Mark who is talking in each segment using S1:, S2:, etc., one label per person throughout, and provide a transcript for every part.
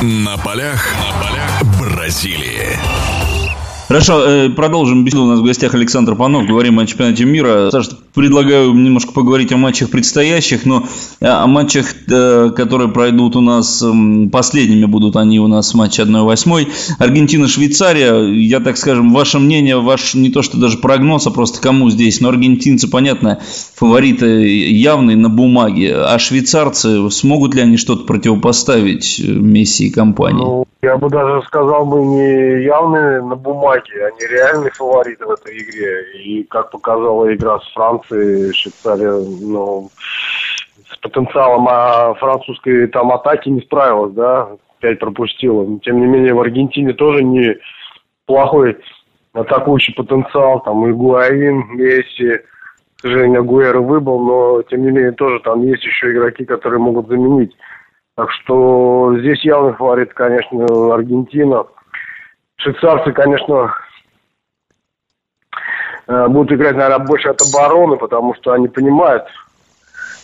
S1: На полях, на полях Бразилии.
S2: Хорошо, э, продолжим беседу. У нас в гостях Александр Панов. Говорим о чемпионате мира. Саша, предлагаю немножко поговорить о матчах предстоящих, но э, о матчах, э, которые пройдут у нас последними, будут они у нас в матче 1-8. Аргентина-Швейцария. Я так скажем, ваше мнение, ваш не то что даже прогноз, а просто кому здесь. Но аргентинцы, понятно, фавориты явные на бумаге. А швейцарцы, смогут ли они что-то противопоставить Месси и компании?
S3: Я бы даже сказал бы не явные на бумаге, они реальные фавориты в этой игре. И как показала игра с Францией, Швейцария, ну, с потенциалом а французской там атаки не справилась, да, пять пропустила. Но, тем не менее, в Аргентине тоже не плохой атакующий потенциал, там Игуаин, Месси, к сожалению, Гуэра выбыл, но тем не менее тоже там есть еще игроки, которые могут заменить так что здесь явный фаворит, конечно, Аргентина. Швейцарцы, конечно, э, будут играть, наверное, больше от обороны, потому что они понимают,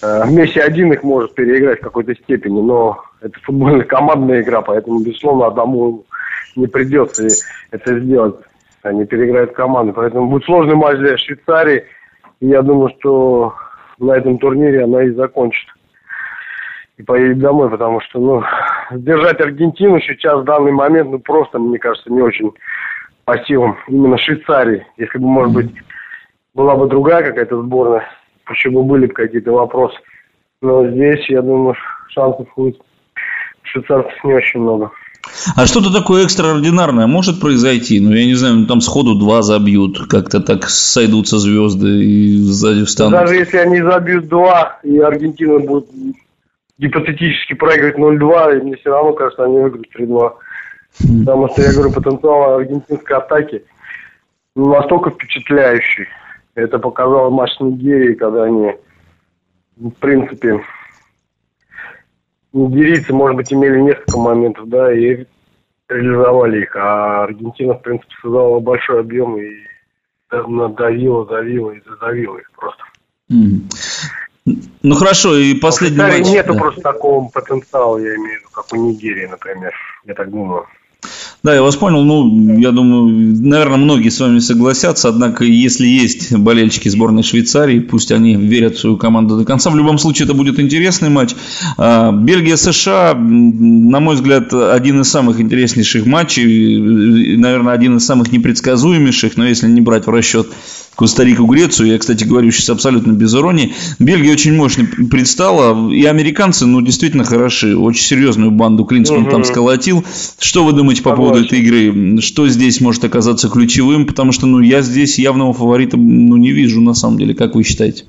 S3: э, вместе один их может переиграть в какой-то степени, но это футбольная командная игра, поэтому, безусловно, одному не придется это сделать. Они переиграют команды, поэтому будет сложный матч для Швейцарии. И я думаю, что на этом турнире она и закончит и поедет домой, потому что, ну, сдержать Аргентину сейчас в данный момент, ну, просто, мне кажется, не очень по силам именно Швейцарии. Если бы, может быть, была бы другая какая-то сборная, еще бы были бы какие-то вопросы. Но здесь, я думаю, шансов у швейцарцев не очень много.
S2: А что-то такое экстраординарное может произойти? Ну, я не знаю, там сходу два забьют, как-то так сойдутся звезды и сзади встанут.
S3: Даже если они забьют два, и Аргентина будет гипотетически проиграть 0-2, и мне все равно кажется, они выиграют 3-2. Потому что, я говорю, потенциал аргентинской атаки настолько впечатляющий. Это показал матч с Нигерией, когда они, в принципе, нигерийцы, может быть, имели несколько моментов, да, и реализовали их. А Аргентина, в принципе, создала большой объем и давила, давила и задавила их просто.
S2: Ну хорошо, и последний
S3: матч. Нету да. просто такого потенциала, я имею в виду, как у Нигерии, например. Я так думаю.
S2: Да, я вас понял. Ну, я думаю, наверное, многие с вами согласятся. Однако, если есть болельщики сборной Швейцарии, пусть они верят в свою команду до конца. В любом случае, это будет интересный матч. А, Бельгия-США, на мой взгляд, один из самых интереснейших матчей. Наверное, один из самых непредсказуемейших. Но если не брать в расчет Коста-Рику, Грецию. Я, кстати, говорю сейчас абсолютно без иронии. Бельгия очень мощно предстала. И американцы, ну, действительно хороши. Очень серьезную банду Клинсман угу. там сколотил. Что вы думаете по поводу этой игры? Что здесь может оказаться ключевым? Потому что, ну, я здесь явного фаворита, ну, не вижу, на самом деле. Как вы считаете?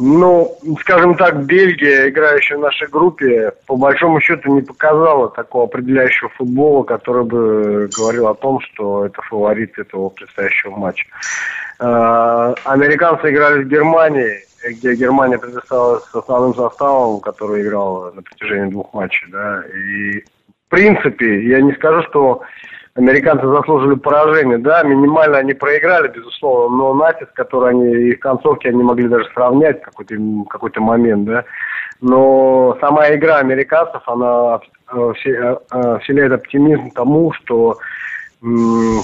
S3: Ну, скажем так, Бельгия, играющая в нашей группе, по большому счету не показала такого определяющего футбола, который бы говорил о том, что это фаворит этого предстоящего матча. Э, американцы играли в Германии, где Германия предоставилась с основным составом, который играл на протяжении двух матчей. Да, и в принципе, я не скажу, что американцы заслужили поражение. Да, минимально они проиграли, безусловно, но натиск, который они и в концовке они могли даже сравнять в какой-то какой момент, да. Но сама игра американцев, она э, э, вселяет оптимизм тому, что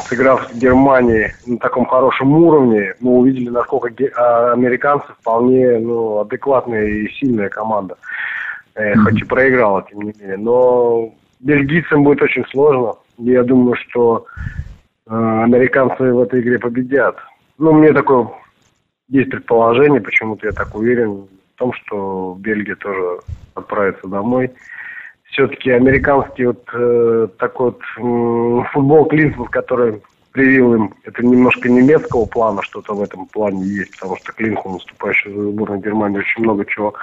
S3: сыграв в Германии на таком хорошем уровне, мы увидели, насколько а, американцы вполне ну, адекватная и сильная команда. Э, хоть и проиграла, тем не менее. Но бельгийцам будет очень сложно я думаю, что э, американцы в этой игре победят. Ну, мне такое есть предположение, почему-то я так уверен в том, что Бельгия тоже отправится домой. Все-таки американский вот э, такой вот э, футбол Клинтон, который привил им, это немножко немецкого плана, что-то в этом плане есть, потому что Клинтон, наступающий за сборную Германии, очень много чего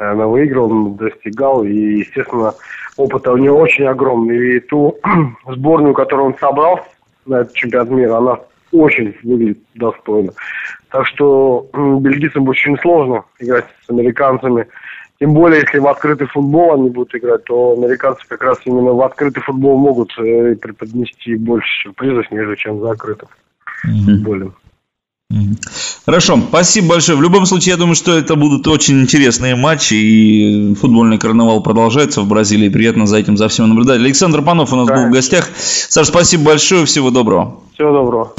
S3: она выиграл, достигал, и, естественно, опыта у него очень огромный. И ту сборную, которую он собрал на этот чемпионат мира, она очень выглядит достойно. Так что бельгийцам будет очень сложно играть с американцами. Тем более, если в открытый футбол они будут играть, то американцы как раз именно в открытый футбол могут э, преподнести больше сюрпризов, нежели чем в закрытом футболе.
S2: Mm-hmm. Хорошо, спасибо большое. В любом случае, я думаю, что это будут очень интересные матчи, и футбольный карнавал продолжается в Бразилии. Приятно за этим, за всем наблюдать. Александр Панов у нас да. был в гостях. Саш, спасибо большое, всего доброго.
S3: Всего доброго.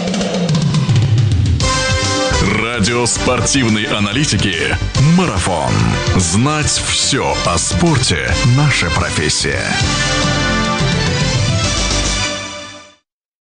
S1: Радио спортивной аналитики «Марафон». Знать все о спорте – наша профессия.